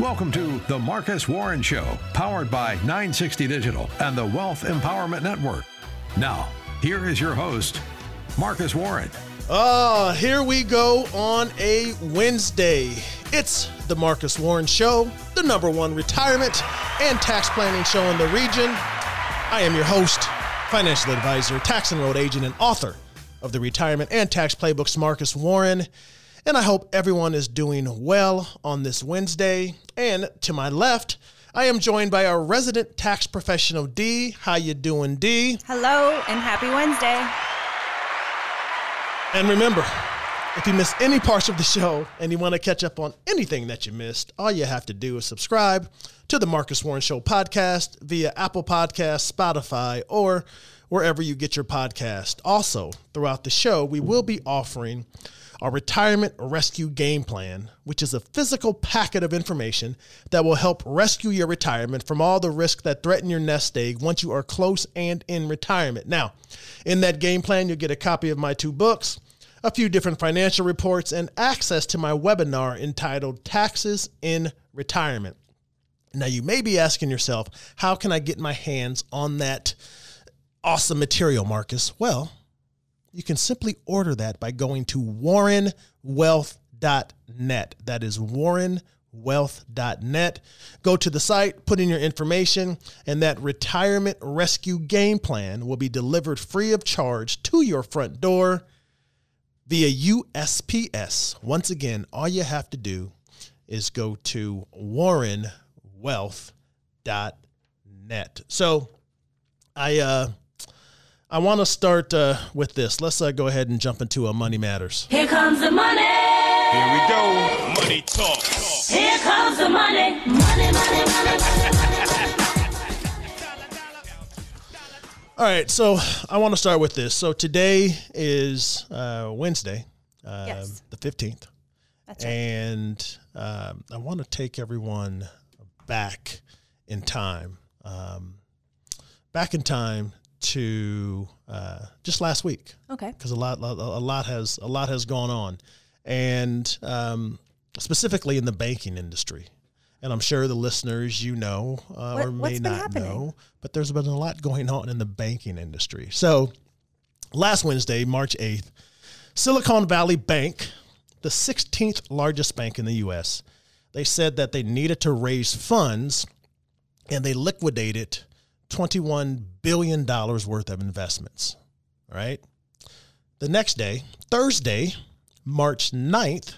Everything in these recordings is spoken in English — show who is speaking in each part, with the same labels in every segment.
Speaker 1: Welcome to The Marcus Warren Show, powered by 960 Digital and the Wealth Empowerment Network. Now, here is your host, Marcus Warren.
Speaker 2: Ah, here we go on a Wednesday. It's the Marcus Warren Show, the number one retirement and tax planning show in the region. I am your host, financial advisor, tax enrolled agent, and author of the Retirement and Tax Playbooks, Marcus Warren. And I hope everyone is doing well on this Wednesday. And to my left, I am joined by our resident tax professional, D. How you doing, D?
Speaker 3: Hello and happy Wednesday.
Speaker 2: And remember, if you miss any parts of the show and you want to catch up on anything that you missed, all you have to do is subscribe to the Marcus Warren Show podcast via Apple Podcasts, Spotify, or wherever you get your podcast. Also, throughout the show, we will be offering our retirement rescue game plan, which is a physical packet of information that will help rescue your retirement from all the risks that threaten your nest egg once you are close and in retirement. Now, in that game plan, you'll get a copy of my two books, a few different financial reports, and access to my webinar entitled Taxes in Retirement. Now, you may be asking yourself, how can I get my hands on that awesome material, Marcus? Well, you can simply order that by going to warrenwealth.net. That is warrenwealth.net. Go to the site, put in your information, and that retirement rescue game plan will be delivered free of charge to your front door via USPS. Once again, all you have to do is go to warrenwealth.net. So I uh I want to start uh, with this. Let's uh, go ahead and jump into a money matters.
Speaker 4: Here comes the money.
Speaker 5: Here we go. Money talk.
Speaker 4: Here comes the money. Money, money, money.
Speaker 2: All right, so I want to start with this. So today is uh, Wednesday, uh,
Speaker 3: Yes.
Speaker 2: the fifteenth,
Speaker 3: That's right.
Speaker 2: and um, I want to take everyone back in time, um, back in time to uh, just last week.
Speaker 3: Okay.
Speaker 2: because a lot, a lot has a lot has gone on, and um, specifically in the banking industry. And I'm sure the listeners you know uh,
Speaker 3: What-
Speaker 2: or may not
Speaker 3: happening?
Speaker 2: know, but there's been a lot going on in the banking industry. So last Wednesday, March 8th, Silicon Valley Bank, the 16th largest bank in the U.S., they said that they needed to raise funds, and they liquidated 21 billion dollars worth of investments. Right. The next day, Thursday, March 9th,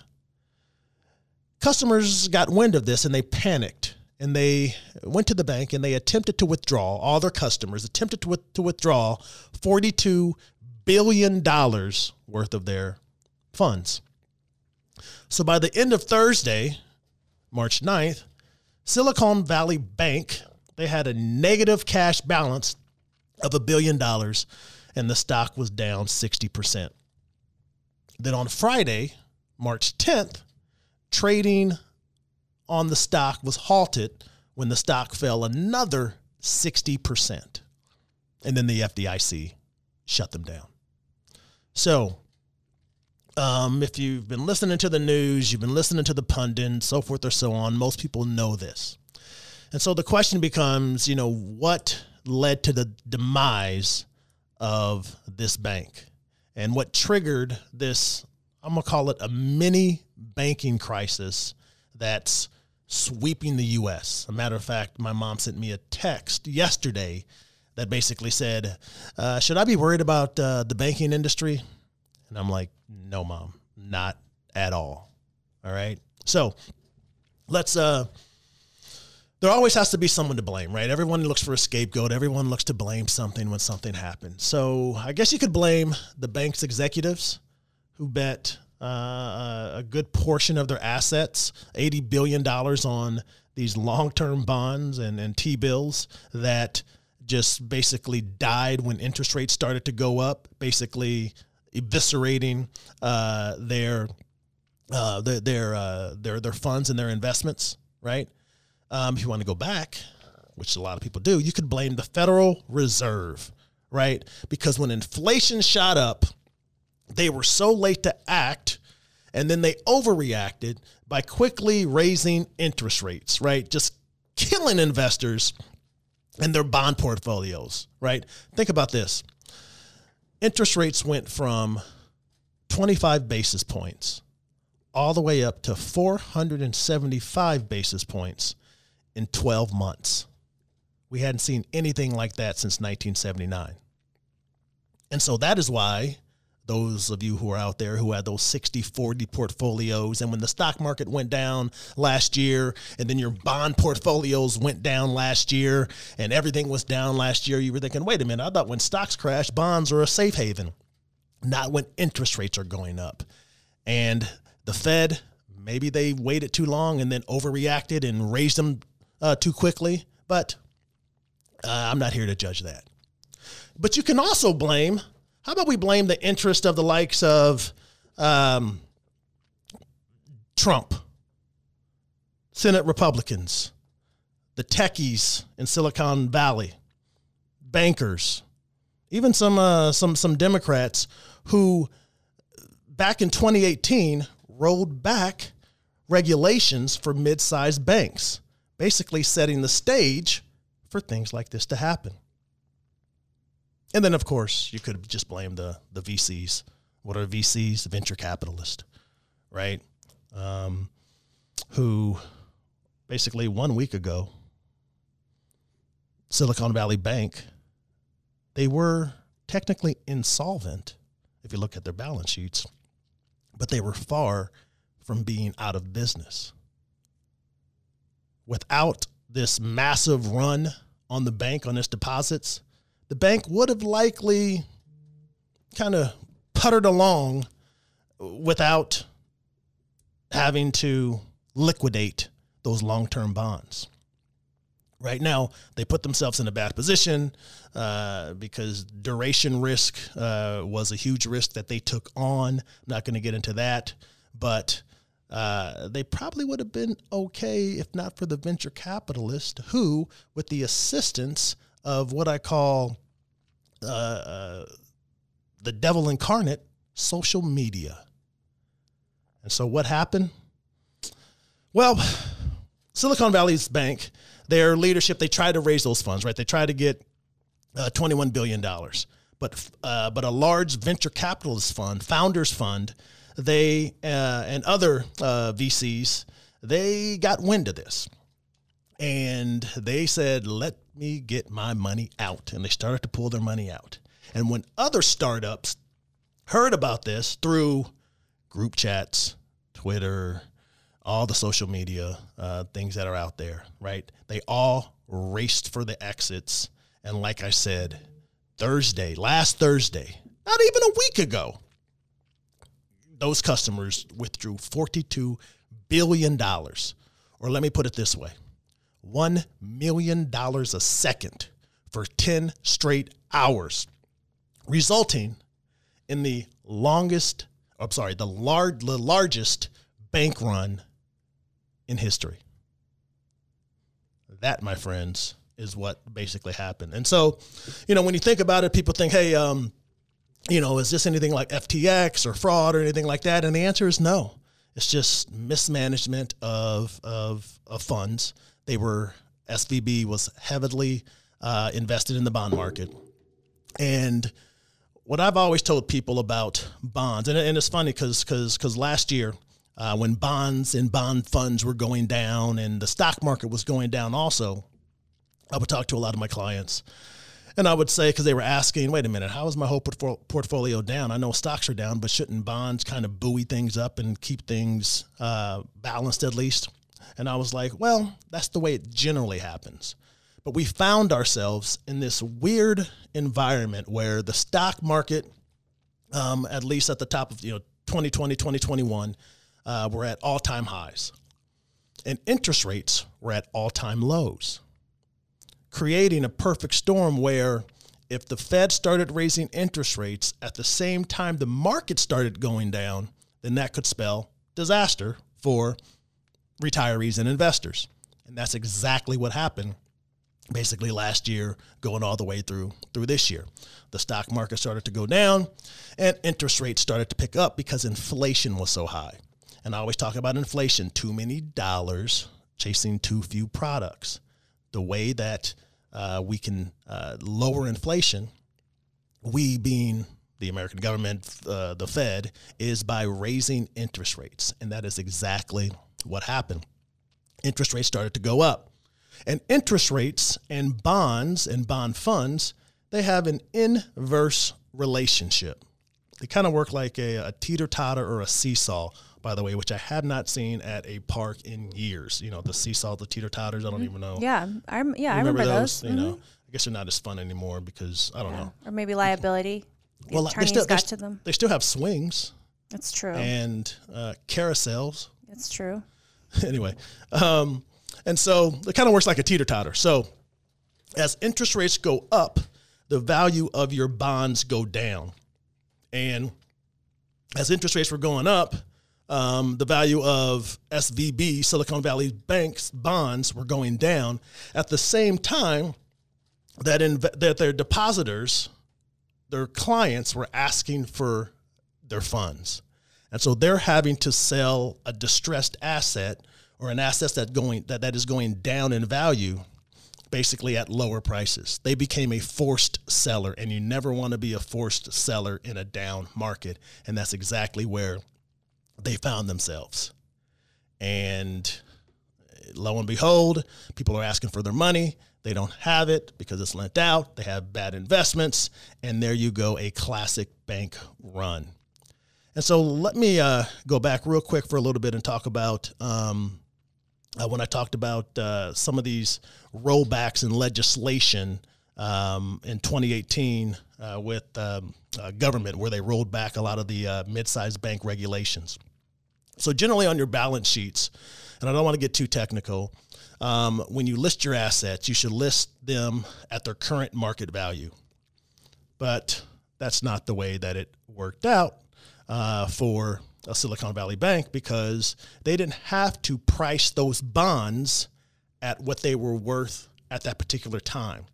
Speaker 2: customers got wind of this and they panicked and they went to the bank and they attempted to withdraw, all their customers attempted to, to withdraw $42 billion worth of their funds. So by the end of Thursday, March 9th, Silicon Valley Bank, they had a negative cash balance of a billion dollars and the stock was down 60%. Then on Friday, March 10th, trading on the stock was halted when the stock fell another 60%. And then the FDIC shut them down. So, um, if you've been listening to the news, you've been listening to the pundits, so forth or so on, most people know this. And so the question becomes, you know, what led to the demise of this bank and what triggered this, I'm going to call it a mini banking crisis that's sweeping the U.S. A matter of fact, my mom sent me a text yesterday that basically said, uh, Should I be worried about uh, the banking industry? And I'm like, No, mom, not at all. All right. So let's, uh, there always has to be someone to blame, right? Everyone looks for a scapegoat. Everyone looks to blame something when something happens. So I guess you could blame the bank's executives who bet uh, a good portion of their assets, $80 billion on these long term bonds and, and T bills that just basically died when interest rates started to go up, basically eviscerating uh, their, uh, their, their, uh, their, their funds and their investments, right? Um, if you want to go back, which a lot of people do, you could blame the Federal Reserve, right? Because when inflation shot up, they were so late to act And then they overreacted by quickly raising interest rates, right? Just killing investors and their bond portfolios, right? Think about this. Interest rates went from 25 basis points all the way up to 475 basis points in 12 months. We hadn't seen anything like that since 1979. And so that is why those of you who are out there who had those 60 40 portfolios, and when the stock market went down last year, and then your bond portfolios went down last year, and everything was down last year, you were thinking, wait a minute, I thought when stocks crash, bonds are a safe haven, not when interest rates are going up. And the Fed, maybe they waited too long and then overreacted and raised them uh, too quickly, but uh, I'm not here to judge that. But you can also blame how about we blame the interest of the likes of um, Trump, Senate Republicans, the techies in Silicon Valley, bankers, even some uh, some some Democrats who back in 2018 rolled back regulations for mid-sized banks, basically setting the stage for things like this to happen. And then, of course, you could just blame the the VCs. What are VCs? Venture capitalists, right? Um, who basically one week ago, Silicon Valley Bank, they were technically insolvent if you look at their balance sheets, but they were far from being out of business. Without this massive run on the bank on its deposits, the bank would have likely kind of puttered along without having to liquidate those long term bonds. Right now, they put themselves in a bad position uh, because duration risk uh, was a huge risk that they took on. I'm not going to get into that, but uh, they probably would have been okay if not for the venture capitalist who, with the assistance of what I call uh, uh, the devil incarnate, social media. And so what happened? Well, Silicon Valley's bank, their leadership, they tried to raise those funds, right? They tried to get uh, $21 billion. But, uh, but a large venture capitalist fund, Founders Fund, they uh, and other uh, VCs, they got wind of this and they said, let me get my money out. And they started to pull their money out. And when other startups heard about this through group chats, Twitter, all the social media uh, things that are out there, right? They all raced for the exits. And like I said, Thursday, last Thursday, not even a week ago, those customers withdrew $42 billion. Or let me put it this way $1 million a second for 10 straight hours, resulting in the longest, I'm sorry, the, lar- the largest bank run in history. That, my friends, is what basically happened. And so, you know, when you think about it, people think, hey, um, you know, is this anything like FTX or fraud or anything like that? And the answer is no. It's just mismanagement of, of, of funds they were SVB was heavily uh, invested in the bond market, and what I've always told people about bonds, and, and it's funny because because because last year. Uh, when bonds and bond funds were going down and the stock market was going down also, I would talk to a lot of my clients and I would say, because they were asking, wait a minute, how is my whole portfolio down? I know stocks are down, but shouldn't bonds kind of buoy things up and keep things uh, balanced at least? And I was like, well, that's the way it generally happens. But we found ourselves in this weird environment where the stock market, um, at least at the top of you know 2020, 2021, uh, were at all time highs, and interest rates were at all time lows, creating a perfect storm where if the Fed started raising interest rates at the same time the market started going down, then that could spell disaster for retirees and investors. And that's exactly what happened basically last year going all the way through through this year. The stock market started to go down and interest rates started to pick up because inflation was so high. And I always talk about inflation, too many dollars chasing too few products. The way that uh, we can uh, lower inflation, we being the American government, uh, the Fed, is by raising interest rates. And that is exactly what happened. Interest rates started to go up. And interest rates and bonds and bond funds, they have an inverse relationship. They kind of work like a, a teeter totter or a seesaw, by the way, which I have not seen at a park in years. You know, the seesaw, the teeter totters, I don't even know.
Speaker 3: Yeah, I yeah, I
Speaker 2: Remember
Speaker 3: remember those.
Speaker 2: You know, I guess they're not as fun anymore because I don't know.
Speaker 3: or maybe liability. The
Speaker 2: Well, they still,
Speaker 3: got to them.
Speaker 2: they still have swings
Speaker 3: That's true.
Speaker 2: and uh, carousels.
Speaker 3: That's true.
Speaker 2: anyway, um, and so it kind of works like a teeter totter. So as interest rates go up, the value of your bonds go down, and as interest rates were going up, um, the value of SVB, Silicon Valley Bank's bonds, were going down. At the same time, that inv- that their depositors, their clients, were asking for their funds. And so they're having to sell a distressed asset or an asset that going that, that is going down in value basically at lower prices. They became a forced seller and you never want to be a forced seller in a down market and that's exactly where they found themselves. And lo and behold, people are asking for their money. They don't have it because it's lent out. They have bad investments. And there you go, a classic bank run. And so let me uh, go back real quick for a little bit and talk about um, uh, when I talked about uh, some of these rollbacks in legislation um, in 2018 uh, with um, uh, government, where they rolled back a lot of the uh, mid-sized bank regulations. So generally on your balance sheets, and I don't want to get too technical, um, when you list your assets, you should list them at their current market value. But that's not the way that it worked out uh, for a Silicon Valley Bank because they didn't have to price those bonds at what they were worth at that particular time.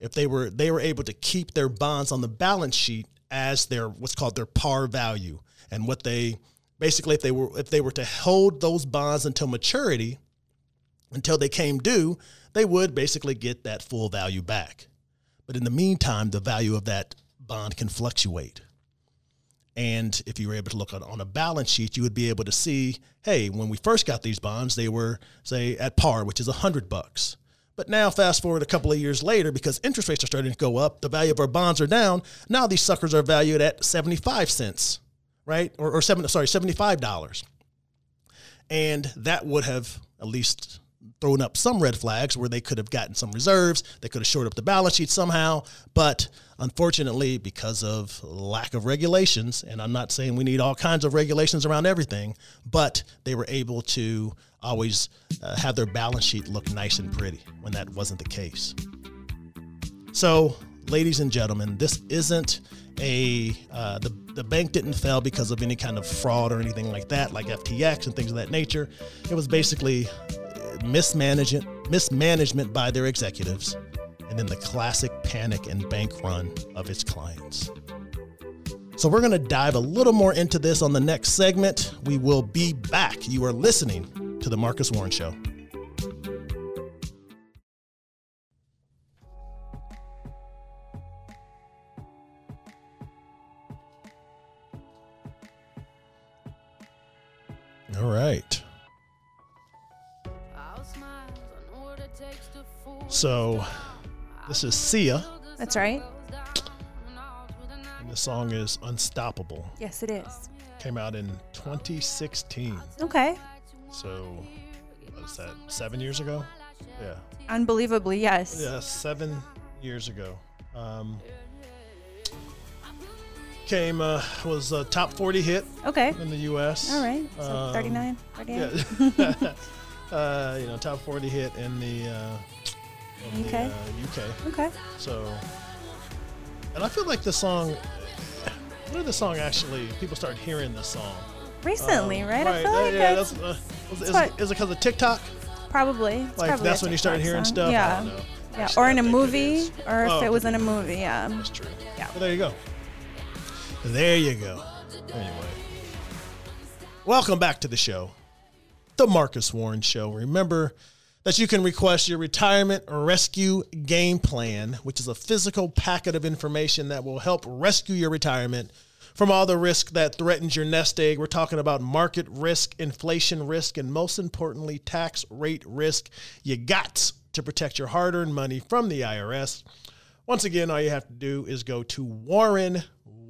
Speaker 2: If they were they were able to keep their bonds on the balance sheet as their what's called their par value and what they basically if they were if they were to hold those bonds until maturity until they came due, they would basically get that full value back. But in the meantime, the value of that bond can fluctuate. And if you were able to look on, on a balance sheet, you would be able to see, hey, when we first got these bonds, they were say at par, which is a hundred bucks. But now, fast forward a couple of years later, because interest rates are starting to go up, the value of our bonds are down. Now these suckers are valued at seventy-five cents, right, or, or seven, sorry, seventy-five dollars. And that would have at least thrown up some red flags where they could have gotten some reserves. They could have shored up the balance sheet somehow. But unfortunately, because of lack of regulations, and I'm not saying we need all kinds of regulations around everything, but they were able to always uh, have their balance sheet look nice and pretty when that wasn't the case. So, ladies and gentlemen, this isn't a uh, the the bank didn't fail because of any kind of fraud or anything like that, like FTX and things of that nature. It was basically mismanagement mismanagement by their executives, and then the classic panic and bank run of its clients. So we're going to dive a little more into this on the next segment. We will be back. You are listening to the Marcus Warren Show. All right. So this is Sia,
Speaker 3: That's right.
Speaker 2: and the song is Unstoppable.
Speaker 3: Yes, it is.
Speaker 2: Came out in 2016.
Speaker 3: Okay.
Speaker 2: So, what is that, seven years ago? Yeah.
Speaker 3: Unbelievably, yes.
Speaker 2: Yeah, seven years ago. Um, came, uh, was a top 40 hit
Speaker 3: Okay.
Speaker 2: in the U.S.
Speaker 3: All right. So
Speaker 2: Um,
Speaker 3: 39, 38.
Speaker 2: Yeah. uh, you know, top 40 hit in the, uh, in the,
Speaker 3: UK.
Speaker 2: uh, UK.
Speaker 3: Okay.
Speaker 2: So, and I feel like the song, when did the song actually, people started hearing this song?
Speaker 3: Recently,
Speaker 2: Um,
Speaker 3: right? I feel like
Speaker 2: yeah,
Speaker 3: that's,
Speaker 2: that's, uh, is, is,
Speaker 3: what-
Speaker 2: is it because of TikTok?
Speaker 3: probably. It's
Speaker 2: Like
Speaker 3: probably
Speaker 2: that's when you started hearing
Speaker 3: song.
Speaker 2: stuff. I
Speaker 3: Yeah.
Speaker 2: don't know.
Speaker 3: Yeah, or in a movie, or if
Speaker 2: Oh.
Speaker 3: it was in a movie. Yeah.
Speaker 2: That's true.
Speaker 3: Yeah.
Speaker 2: Well, there you go. There you go. Anyway, welcome back to the show, the Marcus Warren Show. Remember that you can request your retirement rescue game plan, which is a physical packet of information that will help rescue your retirement from all the risk that threatens your nest egg. We're talking about market risk, inflation risk, and most importantly, tax rate risk. You got to protect your hard earned money from the IRS. Once again, all you have to do is go to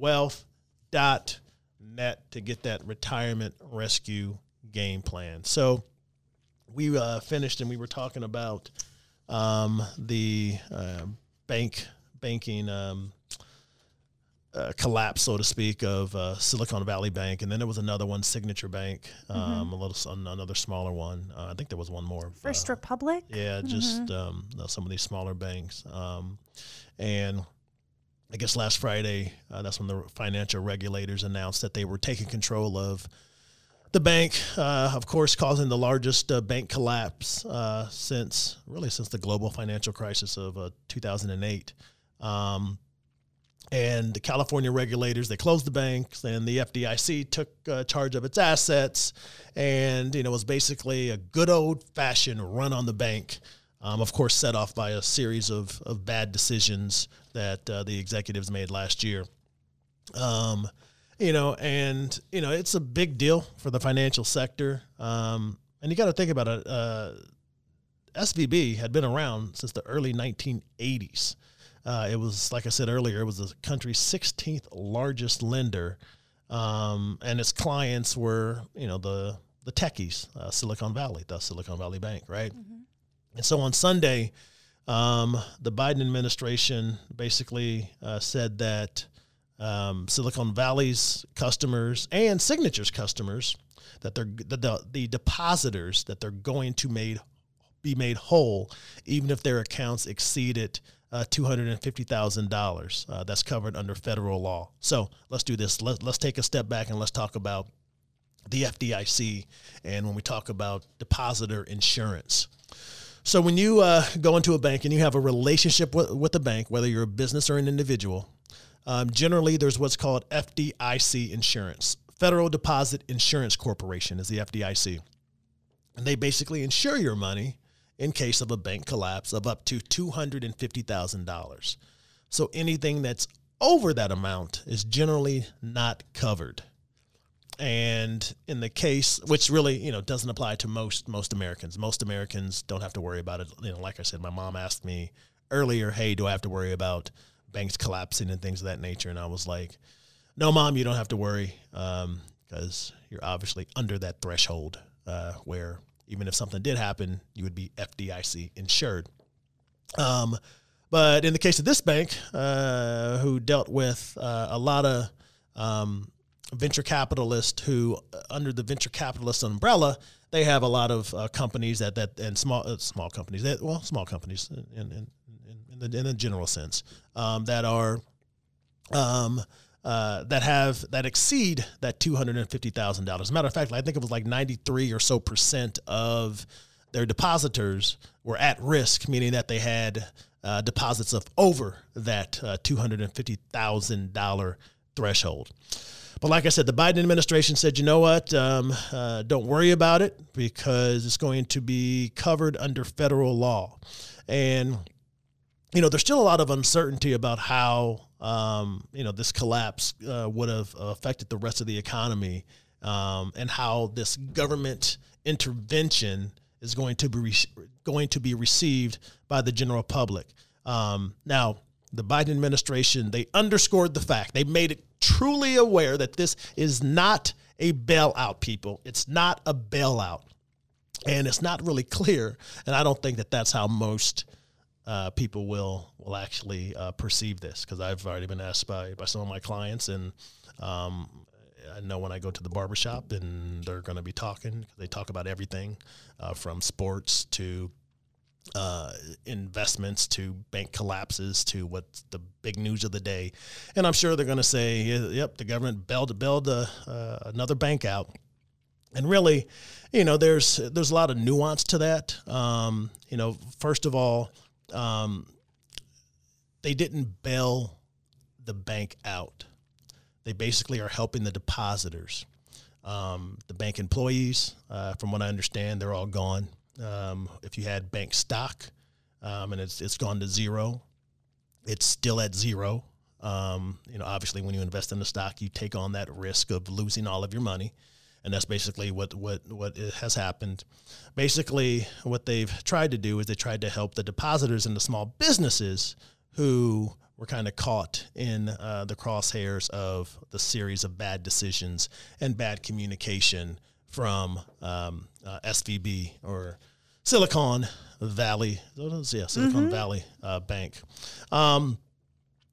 Speaker 2: warrenwealth.net to get that retirement rescue game plan. So we uh, finished and we were talking about um, the uh, bank banking um, uh, collapse, so to speak, of uh, Silicon Valley Bank, and then there was another one, Signature Bank, um, a little another smaller one. Uh, I think there was one more.
Speaker 3: First
Speaker 2: uh,
Speaker 3: Republic.
Speaker 2: yeah, just um, uh, some of these smaller banks. Um, and I guess last Friday, uh, that's when the financial regulators announced that they were taking control of the bank, uh, of course, causing the largest uh, bank collapse uh, since really since the global financial crisis of uh, 2008. Um, and the California regulators they closed the banks, and the FDIC took uh, charge of its assets, and you know it was basically a good old fashioned run on the bank. Um, of course, set off by a series of, of bad decisions that uh, the executives made last year. Um, you know, and you know it's a big deal for the financial sector. Um, and you got to think about it. Uh, SVB had been around since the early 1980s. Uh, it was, like I said earlier, it was the country's 16th largest lender, um, and its clients were, you know, the the techies, uh, Silicon Valley, the Silicon Valley Bank, right? And so on Sunday, um, the Biden administration basically uh, said that um, Silicon Valley's customers and Signature's customers that they're that the, the depositors that they're going to made be made whole, even if their accounts exceeded uh, two hundred and fifty thousand uh, dollars. That's covered under federal law. So let's do this. Let, let's take a step back and let's talk about the FDIC and when we talk about depositor insurance. So when you uh, go into a bank and you have a relationship with, with the bank, whether you're a business or an individual, um, generally there's what's called FDIC insurance. Federal Deposit Insurance Corporation is the FDIC. And they basically insure your money in case of a bank collapse of up to $250,000. So anything that's over that amount is generally not covered. And in the case, which really, you know, doesn't apply to most most Americans. Most Americans don't have to worry about it. You know, like I said, my mom asked me earlier, "Hey, do I have to worry about banks collapsing and things of that nature?" And I was like, "No, mom, you don't have to worry because you're obviously under that threshold uh, where even if something did happen, you would be FDIC insured." Um, but in the case of this bank, uh, who dealt with uh, a lot of um, venture capitalists who, uh, under the venture capitalist umbrella, they have a lot of uh, companies that that and small uh, small companies that well small companies in in, in, in, the, in the general sense um, that are um, uh, that have that exceed that two hundred and fifty thousand dollars. As a Matter of fact, I think it was like ninety three or so percent of their depositors were at risk, meaning that they had uh, deposits of over that uh, two hundred and fifty thousand dollar threshold. But like I said, the Biden administration said, you know what? Um, uh, don't worry about it because it's going to be covered under federal law. And, you know, there's still a lot of uncertainty about how, um, you know, this collapse uh, would have affected the rest of the economy um, and how this government intervention is going to be re- going to be received by the general public. Um, now, the Biden administration they underscored the fact they made it truly aware that this is not a bailout. People, it's not a bailout, and it's not really clear. And I don't think that that's how most uh, people will will actually uh, perceive this because I've already been asked by by some of my clients and. Um, I know when I go to the barbershop and they're going to be talking, they talk about everything uh, from sports to uh, investments to bank collapses to what's the big news of the day. And I'm sure they're going to say, yep, the government bailed, bailed uh, uh, another bank out. And really, you know, there's there's a lot of nuance to that. Um, you know, first of all, um, they didn't bail the bank out. They basically are helping the depositors. Um, the bank employees, uh, from what I understand, they're all gone. Um, if you had bank stock um, and it's, it's gone to zero, it's still at zero. Um, you know, obviously, when you invest in the stock, you take on that risk of losing all of your money, and that's basically what what what has happened. Basically, what they've tried to do is they tried to help the depositors and the small businesses who were kind of caught in uh, the crosshairs of the series of bad decisions and bad communication from um, uh, SVB or Silicon Valley, yeah, Silicon Valley uh, Bank. Um,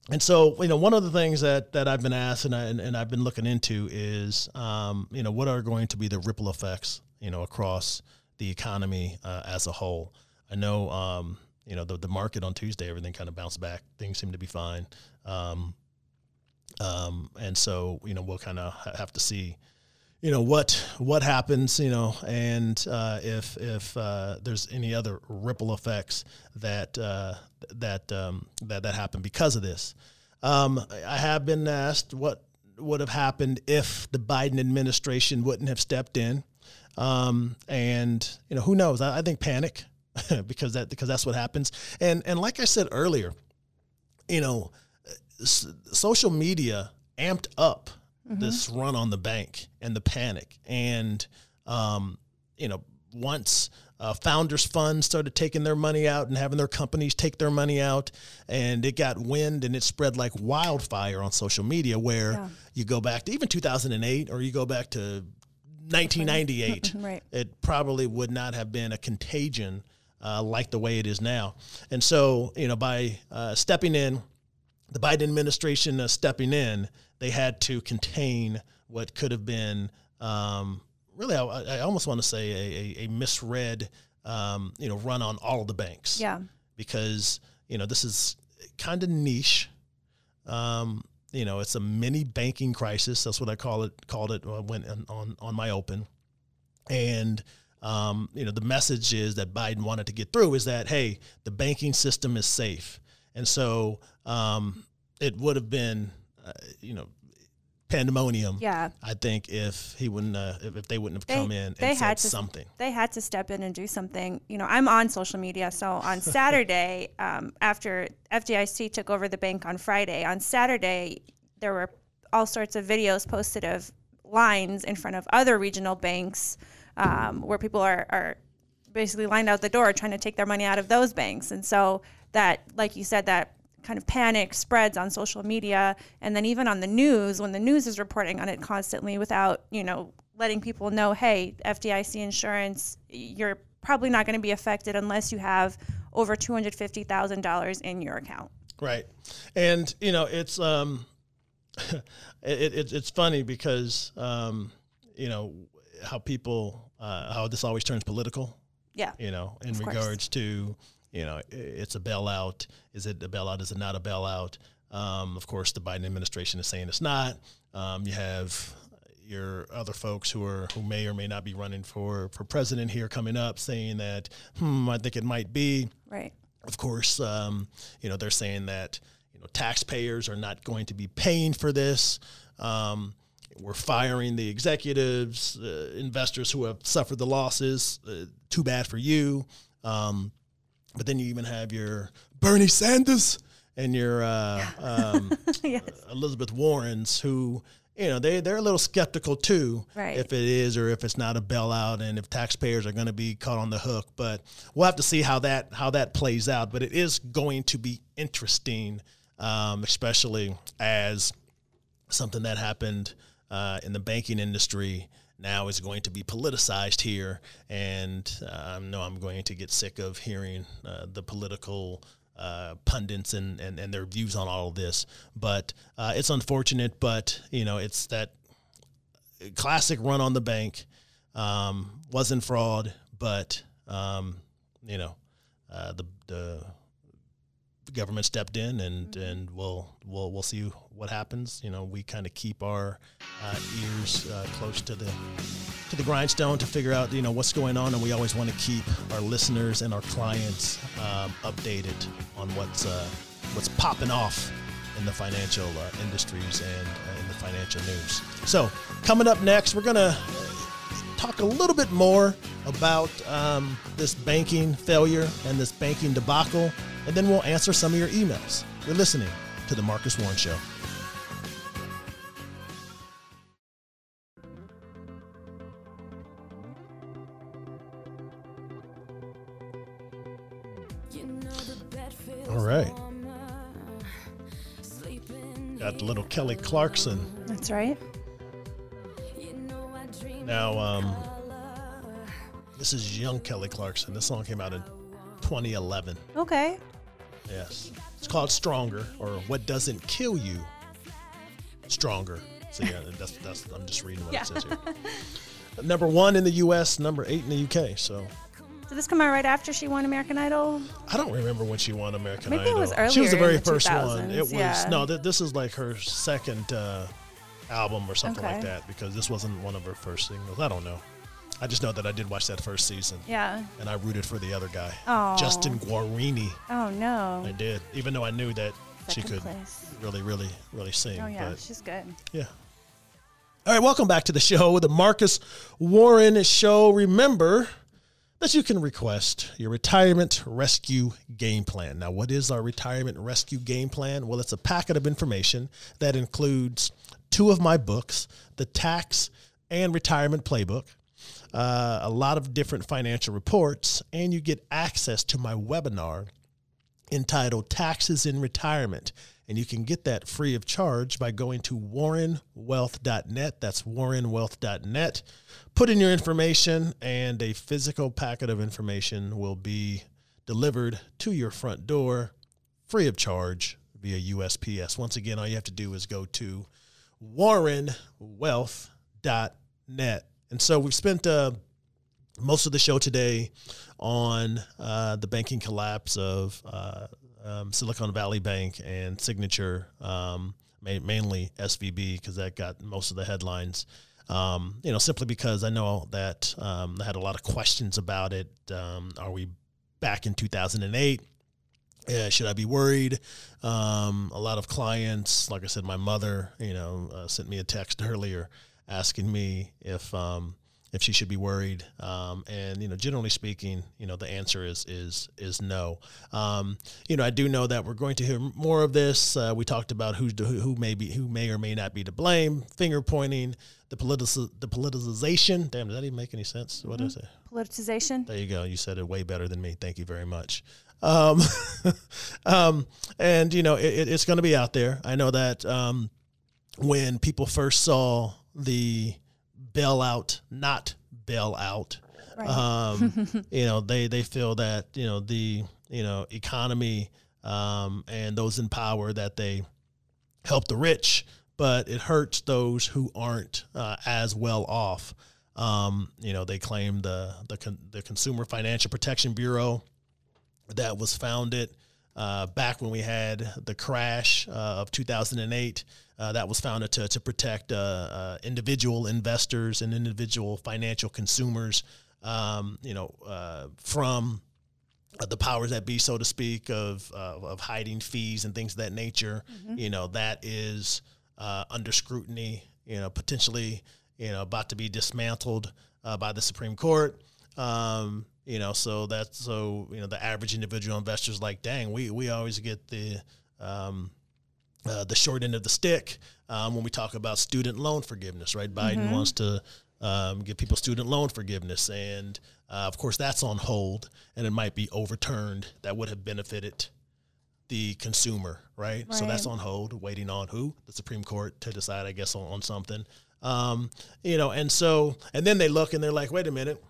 Speaker 2: and so, you know, one of the things that, that I've been asked and, I, and, and I've been looking into is, um, you know, what are going to be the ripple effects, you know, across the economy uh, as a whole. I know, um, you know, the, the market on Tuesday, everything kind of bounced back. Things seem to be fine. Um, um, and so, you know, we'll kind of have to see, you know what what happens you know and uh, if if uh, there's any other ripple effects that uh, that um, that that happen because of this. Um, I have been asked what would have happened if the Biden administration wouldn't have stepped in. Um, and you know who knows? I, I think panic because that because that's what happens. And and like I said earlier you know s- social media amped up this run on the bank and the panic. And, um, you know, once uh, Founders Fund started taking their money out and having their companies take their money out, and it got wind and it spread like wildfire on social media, where
Speaker 3: Yeah.
Speaker 2: you go back to even 2008 or you go back to 1998,
Speaker 3: Right.
Speaker 2: it probably would not have been a contagion uh, like the way it is now. And so, you know, by uh, stepping in, the Biden administration uh, stepping in, they had to contain what could have been um, really, I, I almost want to say a, a, a misread, um, you know, run on all of the banks.
Speaker 3: Yeah.
Speaker 2: Because you know this is kind of niche. Um, you know, it's a mini banking crisis. That's what I call it. Called it uh, when on, on on my open, and um, you know the message is that Biden wanted to get through is that hey, the banking system is safe, and so um, it would have been, uh, you know, pandemonium.
Speaker 3: Yeah.
Speaker 2: I think if he wouldn't, uh, if, if they wouldn't have
Speaker 3: They-
Speaker 2: come in
Speaker 3: they
Speaker 2: and said
Speaker 3: had to-
Speaker 2: something.
Speaker 3: they had to step in and do something. You know, I'm on social media. So on Saturday, um, after FDIC took over the bank on Friday, on Saturday, there were all sorts of videos posted of lines in front of other regional banks um, where people are, are basically lined out the door trying to take their money out of those banks. And so that, like you said, that kind of panic spreads on social media and then even on the news when the news is reporting on it constantly without, you know, letting people know, hey, FDIC insurance, you're probably not going to be affected unless you have over $250,000 in your account.
Speaker 2: Right. And, you know, it's, um, it, it, it's funny because, um, you know, how people, uh, how this always turns political.
Speaker 3: Yeah.
Speaker 2: you know, in regards to, you know, it's a bailout. Is it a bailout? Is it not a bailout? Um, of course, the Biden administration is saying it's not. Um, you have your other folks who are who may or may not be running for for president here coming up, saying that, hmm, I think it might be.
Speaker 3: Right.
Speaker 2: Of course, um, you know they're saying that you know taxpayers are not going to be paying for this. Um, we're firing the executives, uh, investors who have suffered the losses. Uh, too bad for you. Um, but then you even have your Bernie Sanders and your uh, um,
Speaker 3: yes.
Speaker 2: Elizabeth Warrens, who you know they they're a little skeptical too,
Speaker 3: Right.
Speaker 2: if it is or if it's not a bailout, and if taxpayers are going to be caught on the hook. But we'll have to see how that how that plays out. But it is going to be interesting, um, especially as something that happened uh, in the banking industry now is going to be politicized here, and uh, I know I'm going to get sick of hearing uh, the political uh, pundits and, and, and their views on all of this. But uh, it's unfortunate, but you know it's that classic run on the bank. Um, wasn't fraud, but um, you know uh, the the the government stepped in, and and we'll we'll we'll see what happens. You know, we kind of keep our uh, ears uh, close to the to the grindstone to figure out you know what's going on, and we always want to keep our listeners and our clients um, updated on what's uh, what's popping off in the financial uh, industries and uh, in the financial news. So coming up next, we're gonna talk a little bit more about um, this banking failure and this banking debacle, and then we'll answer some of your emails. You're listening to the Marcus Warren Show. All right. Got the little Kelly Clarkson.
Speaker 3: That's right.
Speaker 2: Now, um, this is young Kelly Clarkson. This song came out in 2011.
Speaker 3: Okay.
Speaker 2: Yes. It's called Stronger or What Doesn't Kill You Stronger. So yeah, that's that's I'm just reading what
Speaker 3: Yeah.
Speaker 2: it says here. number one in the US, number eight in the UK. So
Speaker 3: Did this come out right after she won American Idol?
Speaker 2: I don't remember when she won American
Speaker 3: Maybe it
Speaker 2: Idol.
Speaker 3: was
Speaker 2: she was the very
Speaker 3: the
Speaker 2: first one. It was
Speaker 3: yeah.
Speaker 2: no, th- this is like her second uh, album or something like that because this wasn't one of her first singles. I don't know. I just know that I did watch that first season.
Speaker 3: Yeah.
Speaker 2: and I rooted for the other guy. Justin Guarini.
Speaker 3: Oh no.
Speaker 2: I did, even though I knew that she could
Speaker 3: place.
Speaker 2: really, really, really sing.
Speaker 3: Oh yeah,
Speaker 2: But
Speaker 3: she's good.
Speaker 2: yeah. All right, welcome back to the show, the Marcus Warren Show. Remember that you can request your retirement rescue game plan. Now, what is our retirement rescue game plan? Well, it's a packet of information that includes two of my books, the Tax and Retirement Playbook, uh, a lot of different financial reports, and you get access to my webinar entitled Taxes in Retirement. And you can get that free of charge by going to warrenwealth.net. That's warrenwealth.net. Put in your information, and a physical packet of information will be delivered to your front door free of charge via USPS. Once again, all you have to do is go to warrenwealth.net. And so we've spent uh, most of the show today on uh, the banking collapse of uh, um, Silicon Valley Bank and Signature, um, ma- mainly SVB, because that got most of the headlines. Um, you know, simply because I know that um, I had a lot of questions about it. Um, are we back in 2008? Yeah, should I be worried? Um, a lot of clients, like I said, my mother, you know, uh, sent me a text earlier asking me if um, if she should be worried. Um, and you know, generally speaking, you know, the answer is is is no. Um, you know, I do know that we're going to hear more of this. Uh, we talked about who's who, who may be who may or may not be to blame, finger pointing, the political the politicization. Damn, does that even make any sense? What did I say?
Speaker 3: Politicization.
Speaker 2: There you go. You said it way better than me. Thank you very much. Um, um, and you know, it, it- it's going to be out there. I know that um, when people first saw the bailout, not bailout,
Speaker 3: Right.
Speaker 2: um, you know, they they feel that you know the you know economy um, and those in power that they help the rich, but it hurts those who aren't uh, as well off. Um, you know, they claim the the con- the Consumer Financial Protection Bureau that was founded uh, back when we had the crash uh, of 2008. Uh, that was founded to, to protect uh, uh, individual investors and individual financial consumers, um, you know, uh, from uh, the powers that be, so to speak, of uh, of hiding fees and things of that nature. You know, that is uh, under scrutiny. You know, potentially, you know, about to be dismantled uh, by the Supreme Court. Um, you know, so that's so you know the average individual investor's like, dang, we we always get the um, uh, the short end of the stick um, when we talk about student loan forgiveness, right? Biden wants to um, give people student loan forgiveness, and uh, of course that's on hold, and it might be overturned. That would have benefited the consumer, right? So that's on hold, waiting on who the Supreme Court to decide, I guess, on, on something. Um, you know, and so and then they look and they're like, wait a minute,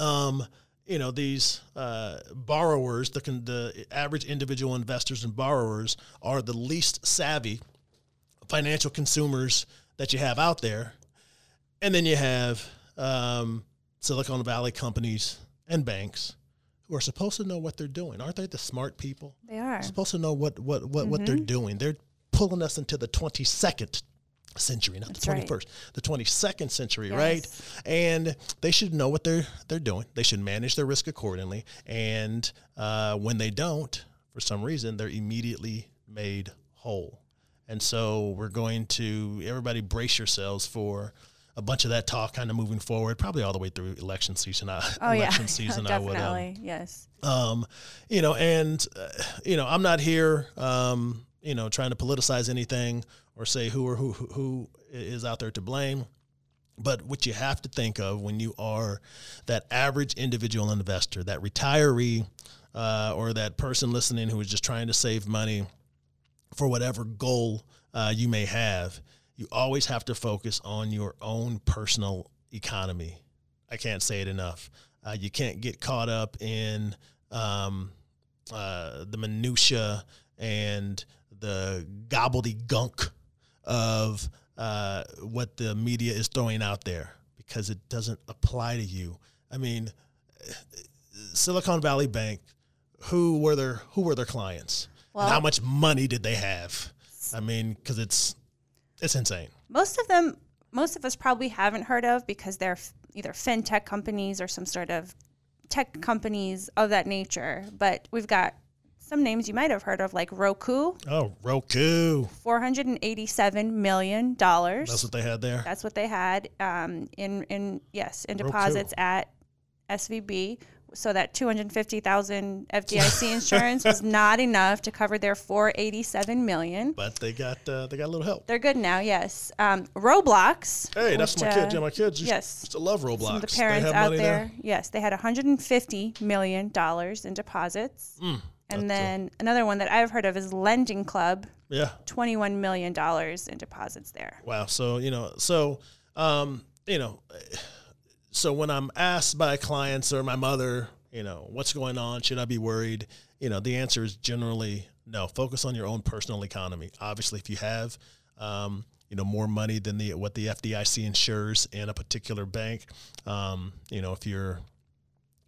Speaker 2: um, you know, these uh, borrowers, the the average individual investors and borrowers are the least savvy financial consumers that you have out there, and then you have um, Silicon Valley companies and banks who are supposed to know what they're doing. Aren't they the smart people?
Speaker 3: They are.
Speaker 2: supposed to know what what what, what they're doing. They're pulling us into the 22nd century, not the
Speaker 3: right.
Speaker 2: 21st, the 22nd century,
Speaker 3: Yes.
Speaker 2: right? And they should know what they're they're doing. They should manage their risk accordingly. And uh, when they don't, for some reason, they're immediately made whole. And so we're going to everybody brace yourselves for a bunch of that talk kind of moving forward, probably all the way through election season. I,
Speaker 3: Oh yeah,
Speaker 2: election season, I would. Um,
Speaker 3: definitely. yes.
Speaker 2: um, you know, and uh, you know, I'm not here, um, you know, trying to politicize anything or say who or who who is out there to blame. But what you have to think of when you are that average individual investor, that retiree, uh, or that person listening who is just trying to save money for whatever goal uh, you may have, you always have to focus on your own personal economy. I can't say it enough. Uh, you can't get caught up in um, uh, the minutia and the gobbledygunk of uh, what the media is throwing out there because it doesn't apply to you. I mean, Silicon Valley Bank, who were their who were their clients?
Speaker 3: Well-
Speaker 2: and how much money did they have? I mean, because it's it's insane.
Speaker 3: Most of them, most of us probably haven't heard of because they're either fintech companies or some sort of tech companies of that nature. But we've got some names you might have heard of, like Roku,
Speaker 2: Oh, Roku.
Speaker 3: four hundred and eighty-seven million dollars.
Speaker 2: That's what they had there.
Speaker 3: That's what they had um, in in yes in
Speaker 2: Roku.
Speaker 3: deposits at SVB. So that two hundred fifty thousand FDIC insurance was not enough to cover their four eighty-seven million.
Speaker 2: But they got uh, they got a little help.
Speaker 3: They're good now, yes. Um, Roblox.
Speaker 2: Hey, that's
Speaker 3: which,
Speaker 2: my
Speaker 3: uh.
Speaker 2: Yeah, my kids
Speaker 3: yes.
Speaker 2: used to love Roblox.
Speaker 3: Some of the
Speaker 2: They
Speaker 3: parents
Speaker 2: have
Speaker 3: out
Speaker 2: money
Speaker 3: there, yes, they had 150 million dollars in deposits,
Speaker 2: Mm,
Speaker 3: and then another one that I've heard of is Lending Club,
Speaker 2: Yeah.
Speaker 3: 21 million dollars in deposits there.
Speaker 2: Wow. So you know, so um, you know, so when I'm asked by clients or my mother, you know, what's going on? Should I be worried? You know, the answer is generally no. Focus on your own personal economy. Obviously, if you have, um, you know, more money than the what the FDIC insures in a particular bank, um, you know, if you're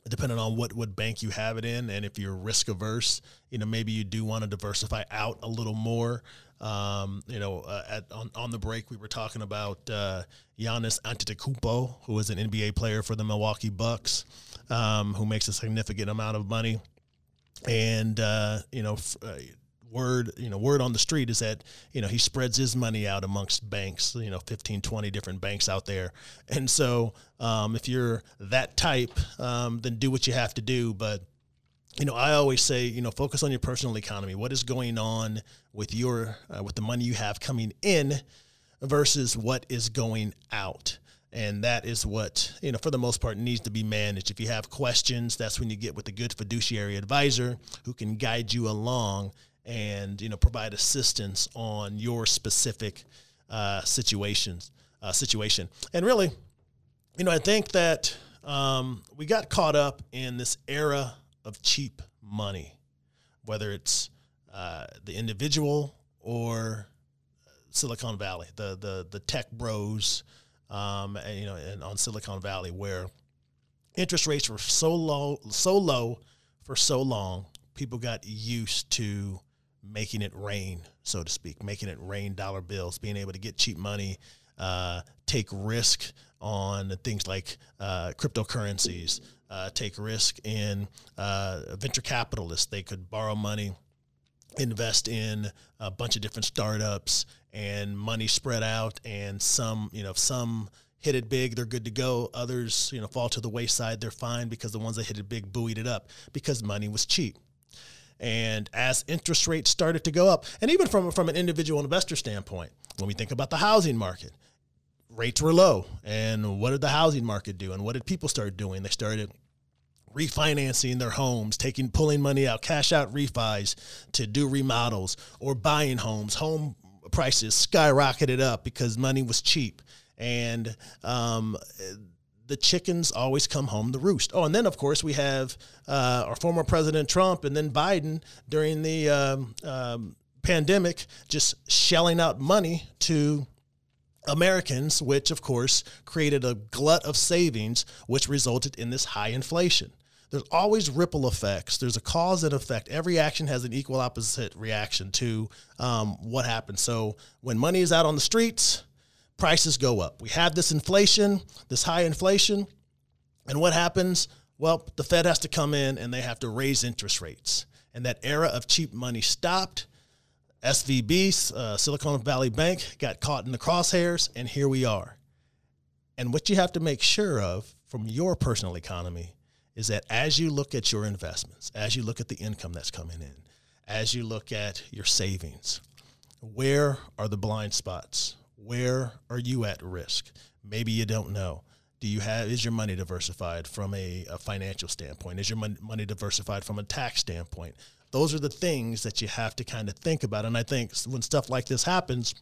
Speaker 2: depending on what, what bank you have it in and if you're risk averse you know maybe you do want to diversify out a little more. Um, you know uh, at, on, on the break we were talking about uh, Giannis Antetokounmpo who is an NBA player for the Milwaukee Bucks um, who makes a significant amount of money. And uh, you know f- uh, word you know word on the street is that you know he spreads his money out amongst banks you know 15 20 different banks out there. And so um, if you're that type um, then do what you have to do. But you know i always say you know focus on your personal economy. What is going on with your uh, with the money you have coming in versus what is going out. And that is what you know for the most part needs to be managed. If you have questions that's when you get with a good fiduciary advisor who can guide you along and you know provide assistance on your specific uh, situations uh, situation. And really you know i think that um, we got caught up in this era of cheap money whether it's uh, the individual or Silicon Valley, the the the tech bros, um, and, you know, and on Silicon Valley, where interest rates were so low, so low for so long, people got used to making it rain, so to speak, making it rain dollar bills, being able to get cheap money, uh, take risk on things like uh, cryptocurrencies, uh, take risk in uh, venture capitalists. They could borrow money invest in a bunch of different startups and money spread out and some you know some hit it big they're good to go others you know fall to the wayside they're fine because the ones that hit it big buoyed it up because money was cheap and as interest rates started to go up and even from from an individual investor standpoint when we think about the housing market rates were low. And what did the housing market do? And what did people start doing? They started refinancing their homes, taking pulling money out, cash out refis to do remodels or buying homes. Home prices skyrocketed up because money was cheap, and um, the chickens always come home to roost. Oh, and then of course we have uh, our former President Trump and then Biden during the um, um, pandemic, just shelling out money to Americans, which of course created a glut of savings, which resulted in this high inflation. there's always ripple effects. There's a cause and effect. Every action has an equal opposite reaction to um, what happens. So when money is out on the streets, prices go up. We have this inflation, this high inflation, and what happens? Well, the Fed has to come in and they have to raise interest rates. And that era of cheap money stopped. SVB, uh, Silicon Valley Bank, got caught in the crosshairs, and here we are. And what you have to make sure of from your personal economy is that as you look at your investments, as you look at the income that's coming in, as you look at your savings, where are the blind spots? Where are you at risk? Maybe you don't know. Do you have is your money diversified from a, a financial standpoint? Is your mon- money diversified from a tax standpoint? Those are the things that you have to kind of think about. And I think when stuff like this happens,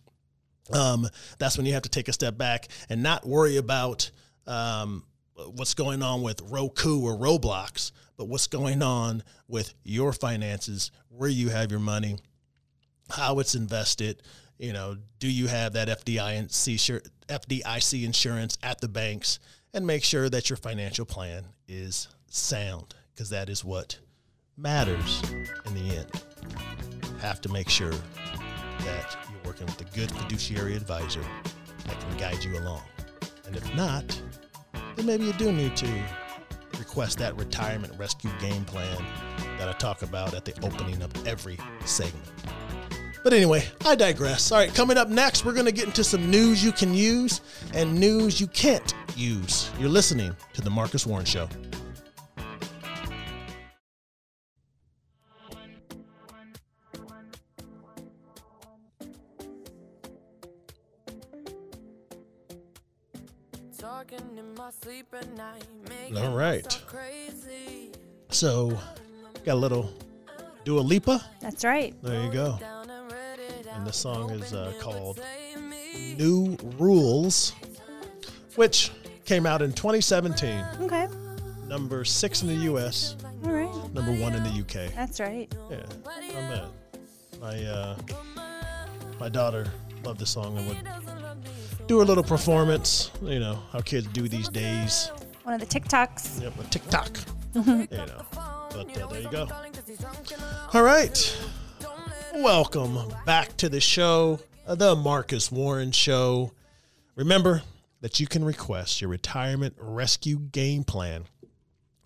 Speaker 2: um, that's when you have to take a step back and not worry about um, what's going on with Roku or Roblox, but what's going on with your finances, where you have your money, how it's invested. You know, do you have that FDIC, FDIC insurance at the banks? And make sure that your financial plan is sound because that is what matters in the end. Have to make sure that you're working with a good fiduciary advisor that can guide you along. And if not, then maybe you do need to request that retirement rescue game plan that I talk about at the opening of every segment. But anyway, I digress. All right, coming up next, we're going to get into some news you can use and news you can't use. You're listening to The Marcus Warren Show.
Speaker 6: Talking in my sleep at night,
Speaker 2: All right. So, got a little Dua Lipa.
Speaker 3: That's right.
Speaker 2: There you go.
Speaker 6: Down and read it
Speaker 2: And the song is uh,
Speaker 6: hoping it would
Speaker 2: called. New Rules, which came out in 2017.
Speaker 3: Okay.
Speaker 2: Number six in the U.S.,
Speaker 3: All right.
Speaker 2: number one in the U.K.
Speaker 3: That's right.
Speaker 2: Yeah, I'm at. My uh, my daughter loved the song and would do a little performance. You know how kids do these days.
Speaker 3: One of the TikToks.
Speaker 2: Yep, a TikTok. you know, but uh, there you go. All right, welcome back to the show, uh, the Marcus Warren Show. Remember that you can request your retirement rescue game plan.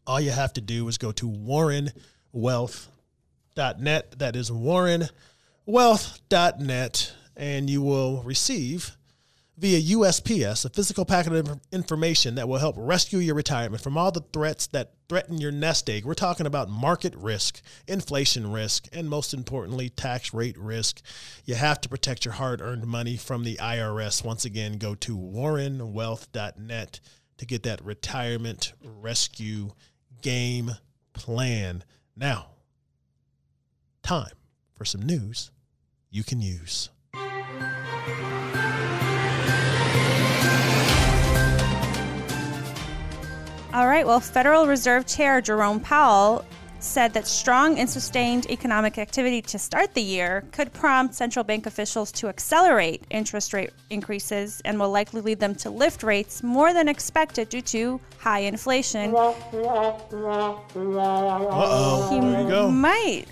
Speaker 2: All you have to do is go to warrenwealth.net. That is warrenwealth.net, and you will receive via USPS a physical packet of information that will help rescue your retirement from all the threats that threaten your nest egg. We're talking about market risk, inflation risk, and most importantly, tax rate risk. You have to protect your hard earned money from the IRS. Once again, go to warrenwealth.net to get that retirement rescue game plan. Now, time for some news you can use.
Speaker 3: All right. Well, Federal Reserve Chair Jerome Powell said that strong and sustained economic activity to start the year could prompt central bank officials to accelerate interest rate increases and will likely lead them to lift rates more than expected due to high inflation.
Speaker 2: Uh oh.
Speaker 3: He
Speaker 2: There you go.
Speaker 3: might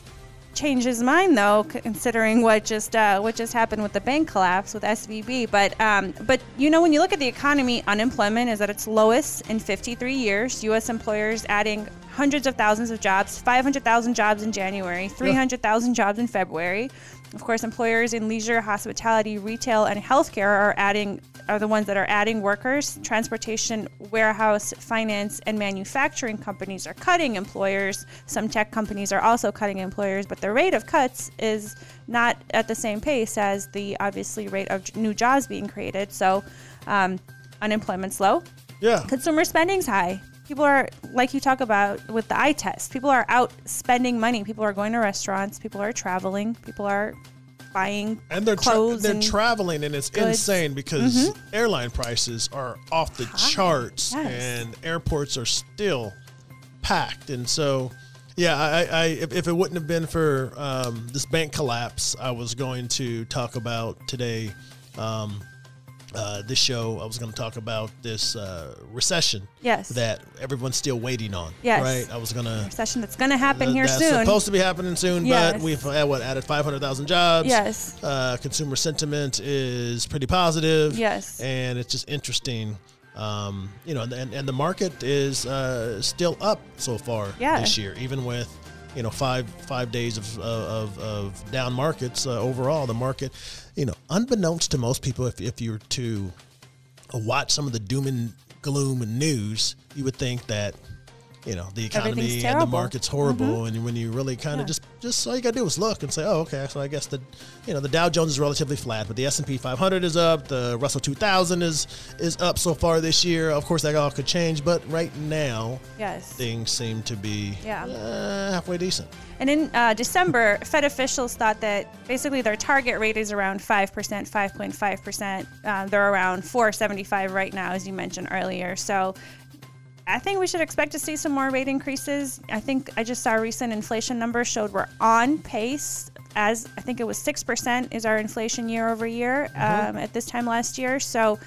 Speaker 3: change his mind though, considering what just uh, what just happened with the bank collapse with SVB. But um, but you know when you look at the economy, unemployment is at its lowest in 53 years. U.S. employers adding hundreds of thousands of jobs, 500,000 jobs in January, 300,000 jobs in February. Of course, employers in leisure, hospitality, retail, and healthcare are adding are the ones that are adding workers. Transportation, warehouse, finance, and manufacturing companies are cutting employers. Some tech companies are also cutting employers, but the rate of cuts is not at the same pace as the obviously rate of new jobs being created. So, um, unemployment's low,
Speaker 2: Yeah.
Speaker 3: consumer spending's high. People are like you talk about with the eye test. People are out spending money. People are going to restaurants. People are traveling. People are buying
Speaker 2: And they're tra-
Speaker 3: clothes
Speaker 2: they're
Speaker 3: and
Speaker 2: traveling, and it's
Speaker 3: goods. Mm-hmm.
Speaker 2: insane because airline prices are off the charts,
Speaker 3: Yes.
Speaker 2: and airports are still packed. And so, yeah, I, I if, if it wouldn't have been for um, this bank collapse, I was going to talk about today. Um, uh, this show, I was going to talk about this uh, recession.
Speaker 3: Yes.
Speaker 2: That everyone's still waiting on.
Speaker 3: Yes.
Speaker 2: Right. I was going to.
Speaker 3: Recession that's going to happen here
Speaker 2: That's
Speaker 3: soon.
Speaker 2: supposed to be happening soon,
Speaker 3: Yes.
Speaker 2: but we've uh, what added 500,000 jobs.
Speaker 3: Yes.
Speaker 2: Uh, consumer sentiment is pretty positive.
Speaker 3: Yes.
Speaker 2: And it's just interesting. Um, you know, and, and the market is uh, still up so far
Speaker 3: Yeah.
Speaker 2: this year, even with you know five five days of of, of down markets uh, overall. The market, you know, unbeknownst to most people, if if you were to watch some of the doom and gloom and news, you would think that you know the economy and the.
Speaker 3: Mm-hmm.
Speaker 2: market's horrible. And when you really kind of
Speaker 3: Yeah.
Speaker 2: just just all you gotta do is look and say, oh, okay. So I guess the you know the Dow Jones is relatively flat, but the S and P 500 is up. The Russell 2000 is is up so far this year. Of course, that all could change, but right now
Speaker 3: yes.
Speaker 2: things seem to be
Speaker 3: Yeah.
Speaker 2: uh, halfway decent.
Speaker 3: And in uh, December, Fed officials thought that basically their target rate is around 5%, 5.5%. Uh, they're around 475 right now, as you mentioned earlier. So I think we should expect to see some more rate increases. I think I just saw recent inflation numbers showed we're on pace. As I think it was 6% is our inflation year over year um, at this time last year. So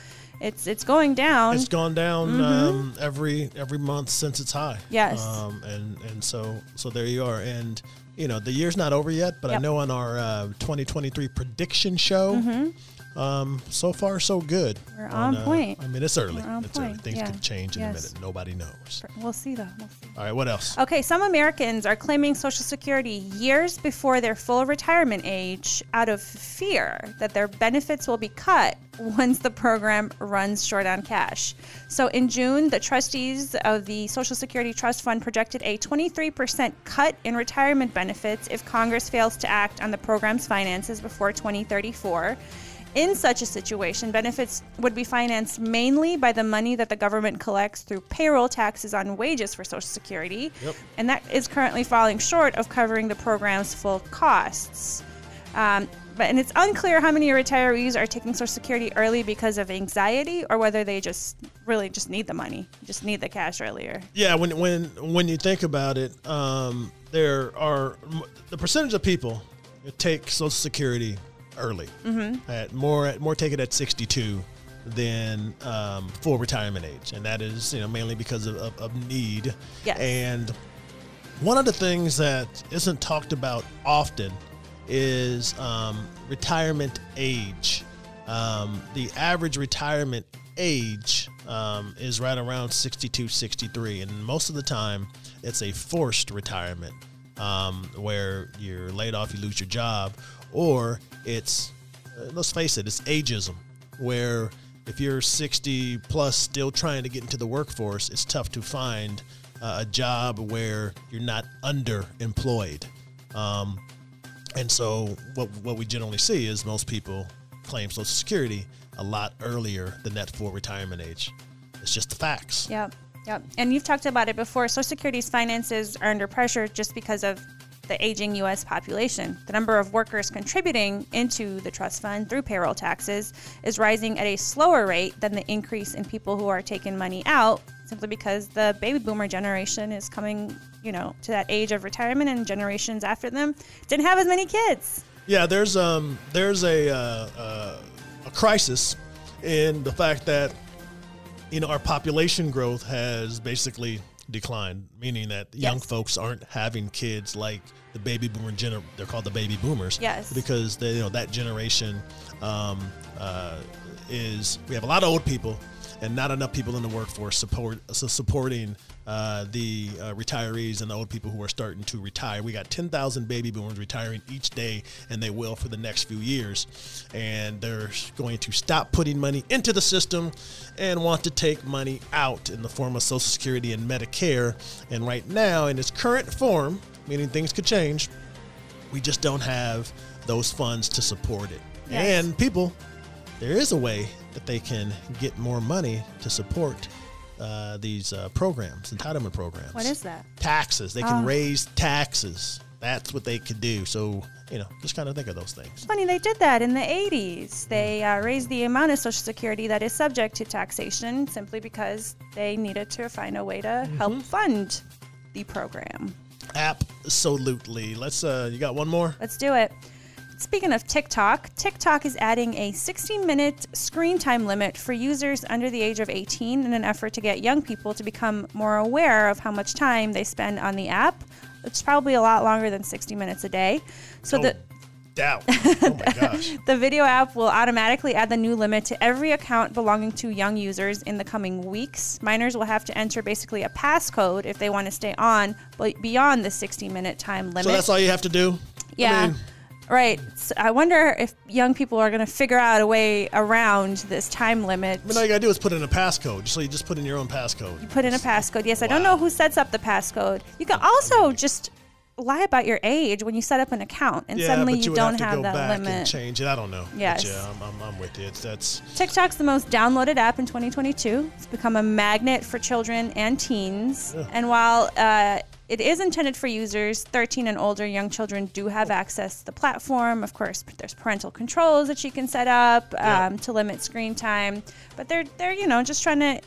Speaker 3: it's it's going down.
Speaker 2: It's gone down um, every every month since it's high.
Speaker 3: Mm-hmm. Yes.
Speaker 2: Um, and and so so there you are. And you know the year's not over yet, but I know on our uh, 2023 prediction show, um, so far so good.
Speaker 3: We're on
Speaker 2: uh,
Speaker 3: point.
Speaker 2: I mean, it's early.
Speaker 3: On
Speaker 2: it's early.
Speaker 3: point,
Speaker 2: Things
Speaker 3: yeah.
Speaker 2: could change in a minute. Nobody knows.
Speaker 3: We'll see though. We'll see.
Speaker 2: All right, what else?
Speaker 3: Okay, some Americans are claiming Social Security years before their full retirement age out of fear that their benefits will be cut once the program runs short on cash. So in June, the trustees of the Social Security Trust Fund projected a 23% cut in retirement benefits if Congress fails to act on the program's finances before 2034. In such a situation, benefits would be financed mainly by the money that the government collects through payroll taxes on wages for Social Security.
Speaker 2: Yep.
Speaker 3: And that is currently falling short of covering the program's full costs. Um, but and it's unclear how many retirees are taking Social Security early because of anxiety or whether they just really just need the money, just need the cash earlier.
Speaker 2: Yeah, when when when you think about it, um, there are the percentage of people that take Social Security early. Mm-hmm. At more at more take it at 62 than um, full retirement age, and that is you know mainly because of, of, of need.
Speaker 3: Yes.
Speaker 2: And one of the things that isn't talked about often is um, retirement age. Um, the average retirement age um, is right around 62, 63. And most of the time, it's a forced retirement um, where you're laid off, you lose your job, or it's, uh, let's face it, it's ageism, where if you're 60 plus still trying to get into the workforce, it's tough to find uh, a job where you're not underemployed. Um, and so what what we generally see is most people claim Social Security a lot earlier than that full retirement age. It's just the facts.
Speaker 3: Yep, yep. And you've talked about it before. Social Security's finances are under pressure just because of the aging U.S. population. The number of workers contributing into the trust fund through payroll taxes is rising at a slower rate than the increase in people who are taking money out, simply because the baby boomer generation is coming, you know, to that age of retirement, and generations after them didn't have as many kids.
Speaker 2: Yeah, there's um there's a uh, uh, a crisis in the fact that you know our population growth has basically declined, meaning that young folks aren't having kids like the baby boomer gener- they're called the baby boomers.
Speaker 3: Yes.
Speaker 2: Because they, you know that generation um, uh, is we have a lot of old people and not enough people in the workforce support so supporting uh, the uh, retirees and the old people who are starting to retire. We got 10,000 baby boomers retiring each day, and they will for the next few years. And they're going to stop putting money into the system and want to take money out in the form of Social Security and Medicare. And right now, in its current form, meaning things could change, we just don't have those funds to support it.
Speaker 3: Yes.
Speaker 2: And people, there is a way that they can get more money to support uh, these uh, programs, entitlement programs.
Speaker 3: What is that?
Speaker 2: Taxes. They can
Speaker 3: Oh.
Speaker 2: raise taxes. That's what they could do. So, you know, just kind of think of those things.
Speaker 3: Funny, they did that in the 80s. They uh, raised the amount of Social Security that is subject to taxation simply because they needed to find a way to help fund the program.
Speaker 2: Absolutely. Let's, uh, you got one more?
Speaker 3: Let's do it. Speaking of TikTok, TikTok is adding a 60 minute screen time limit for users under the age of 18 in an effort to get young people to become more aware of how much time they spend on the app. It's probably a lot longer than 60 minutes a day. So
Speaker 2: Oh,
Speaker 3: the
Speaker 2: doubt. Oh my gosh.
Speaker 3: the video app will automatically add the new limit to every account belonging to young users in the coming weeks. Minors will have to enter basically a passcode if they want to stay on, but beyond the 60 minute time limit.
Speaker 2: So that's all you have to do.
Speaker 3: Yeah.
Speaker 2: I mean,
Speaker 3: right. So I wonder if young people are going to figure out a way around this time limit.
Speaker 2: But all you gotta do is put in a passcode. So you just put in your own passcode.
Speaker 3: You put in a passcode. Yes, I don't know who sets up the passcode. You can also just lie about your age when you set up an account, and
Speaker 2: yeah,
Speaker 3: suddenly
Speaker 2: but you,
Speaker 3: you, don't
Speaker 2: have to
Speaker 3: have
Speaker 2: go
Speaker 3: that
Speaker 2: back and
Speaker 3: limit.
Speaker 2: change it. I don't know. But
Speaker 3: Yes.
Speaker 2: yeah, I'm, I'm, I'm with you. It's that's
Speaker 3: TikTok's the most downloaded app in 2022. It's become a magnet for children and teens. And while uh, it is intended for users 13 and older, young children do have access to the platform. Of course, there's parental controls that you can set up
Speaker 2: Yeah.
Speaker 3: um, to limit screen time. But they're they're you know just trying to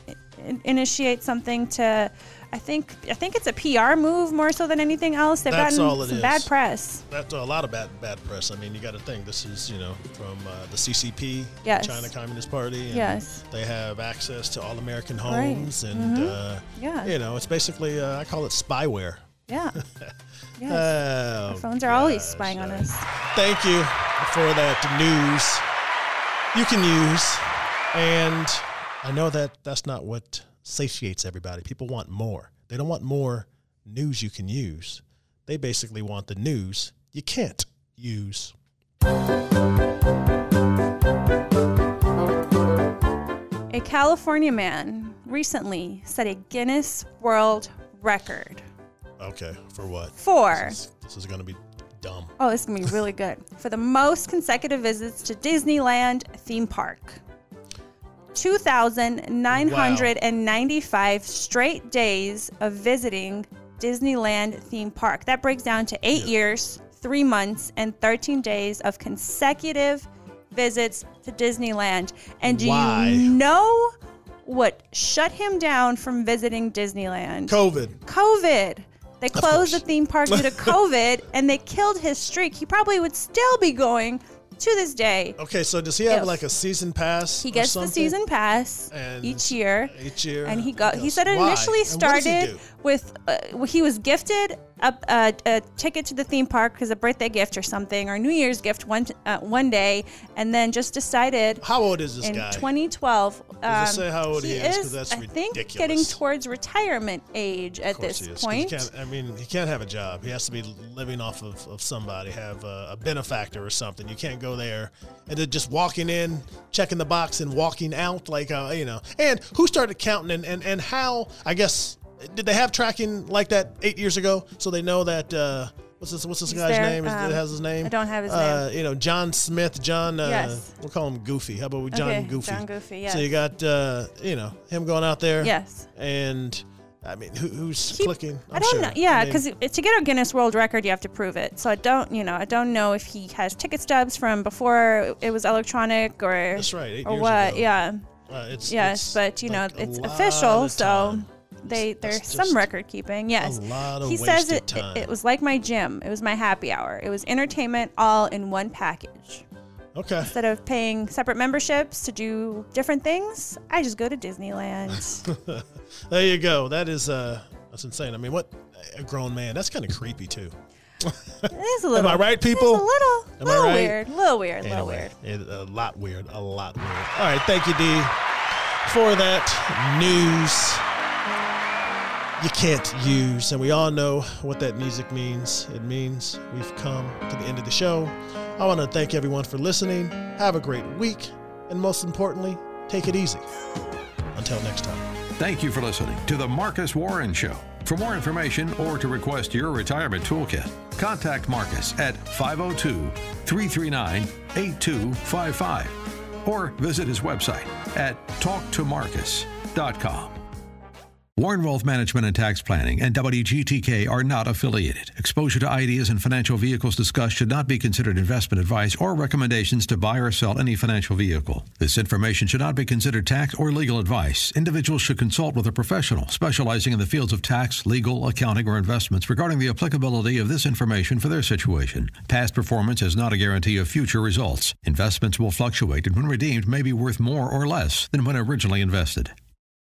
Speaker 3: in- initiate something to. I think I think it's a PR move more so than anything else. They've
Speaker 2: That's
Speaker 3: gotten
Speaker 2: all it
Speaker 3: some
Speaker 2: is.
Speaker 3: bad press.
Speaker 2: that's a lot of bad bad press. I mean, you got to think this is you know from uh, the CCP,
Speaker 3: Yes.
Speaker 2: China Communist Party. And
Speaker 3: Yes.
Speaker 2: They have access to all American
Speaker 3: Right. Mm-hmm.
Speaker 2: homes, and uh,
Speaker 3: Yeah.
Speaker 2: you know, it's basically uh, I call it spyware.
Speaker 3: Yeah. yes.
Speaker 2: Oh,
Speaker 3: Phones are always spying on us.
Speaker 2: Thank you for that news you can use. And I know that that's not what satiates everybody. People want more. They don't want more news you can use. They basically want the news you can't use.
Speaker 3: A California man recently set a Guinness World Record
Speaker 2: Okay, for what?
Speaker 3: for,
Speaker 2: This, this is going to be dumb.
Speaker 3: oh, this is gonna be really good, for the most consecutive visits to Disneyland theme park. 2,995 straight days of visiting Disneyland theme park. That breaks down to eight years, three months, and 13 days of consecutive visits to Disneyland. And do
Speaker 2: Why?
Speaker 3: you know what shut him down from visiting Disneyland?
Speaker 2: COVID.
Speaker 3: COVID. They closed the theme park due to COVID and they killed his streak. He probably would still be going to this day.
Speaker 2: Okay, so does he have
Speaker 3: If
Speaker 2: like a season pass?
Speaker 3: He gets the season pass
Speaker 2: And
Speaker 3: each year.
Speaker 2: Each year.
Speaker 3: And he got. He
Speaker 2: Yes.
Speaker 3: said it initially
Speaker 2: he
Speaker 3: started with. Uh, he was gifted a, a, a ticket to the theme park because a birthday gift or something or New Year's gift one uh, one day, and then just decided
Speaker 2: How old is this
Speaker 3: in
Speaker 2: guy?
Speaker 3: 2012.
Speaker 2: Does it
Speaker 3: um,
Speaker 2: say how old he is? 'Cause that's
Speaker 3: I think
Speaker 2: ridiculous.
Speaker 3: getting towards retirement age at this
Speaker 2: he
Speaker 3: point.
Speaker 2: He can't, I mean, he can't have a job. He has to be living off of, of somebody, have a, a benefactor or something. You can't go there and then just walking in, checking the box, and walking out like, uh, you know. And who started counting and, and, and how, I guess, did they have tracking like that eight years ago so they know that, uh, what's this, what's this
Speaker 3: He's
Speaker 2: guy's
Speaker 3: there,
Speaker 2: name? Is,
Speaker 3: um,
Speaker 2: has his name?
Speaker 3: I don't have his
Speaker 2: uh,
Speaker 3: name.
Speaker 2: You know, John Smith, John, uh,
Speaker 3: Yes.
Speaker 2: we'll call him Goofy. How about we John
Speaker 3: Okay,
Speaker 2: Goofy?
Speaker 3: John Goofy, Yes.
Speaker 2: So you got, uh, you know, him going out there.
Speaker 3: Yes.
Speaker 2: And, I mean, who, who's
Speaker 3: Keep-
Speaker 2: clicking?
Speaker 3: I
Speaker 2: I'm
Speaker 3: don't
Speaker 2: sure.
Speaker 3: know. Yeah,
Speaker 2: I mean-
Speaker 3: because to get a Guinness World Record, you have to prove it. So I don't, you know, I don't know if he has ticket stubs from before it was electronic or
Speaker 2: That's right, eight
Speaker 3: or
Speaker 2: years
Speaker 3: what.
Speaker 2: ago.
Speaker 3: Yeah.
Speaker 2: Uh, it's,
Speaker 3: Yes,
Speaker 2: it's
Speaker 3: but you know,
Speaker 2: like a
Speaker 3: it's
Speaker 2: lot
Speaker 3: official,
Speaker 2: of
Speaker 3: so
Speaker 2: time.
Speaker 3: They there's some record keeping. Yes,
Speaker 2: lot of
Speaker 3: he says it, it. It was like my gym. It was my happy hour. It was entertainment all in one package.
Speaker 2: Okay.
Speaker 3: Instead of paying separate memberships to do different things, I just go to Disneyland.
Speaker 2: There you go. That is uh that's insane. I mean, what a grown man. That's kind of creepy too.
Speaker 3: it is a little.
Speaker 2: Am I right, people?
Speaker 3: It's a little,
Speaker 2: Am I
Speaker 3: little
Speaker 2: right?
Speaker 3: weird. Little weird. Little weird.
Speaker 2: it, a lot weird. A lot weird. All right, thank you, D, for that news. You can't use, and we all know what that music means. It means we've come to the end of the show. I want to thank everyone for listening. Have a great week, and most importantly, take it easy. Until next time.
Speaker 1: Thank you for listening to The Marcus Warren Show. For more information or to request your retirement toolkit, contact Marcus at 502 339 8255 or visit his website at talktomarcus.com. Warren Wealth Management and Tax Planning and WGTK are not affiliated. Exposure to ideas and financial vehicles discussed should not be considered investment advice or recommendations to buy or sell any financial vehicle. This information should not be considered tax or legal advice. Individuals should consult with a professional specializing in the fields of tax, legal, accounting, or investments regarding the applicability of this information for their situation. Past performance is not a guarantee of future results. Investments will fluctuate and when redeemed may be worth more or less than when originally invested.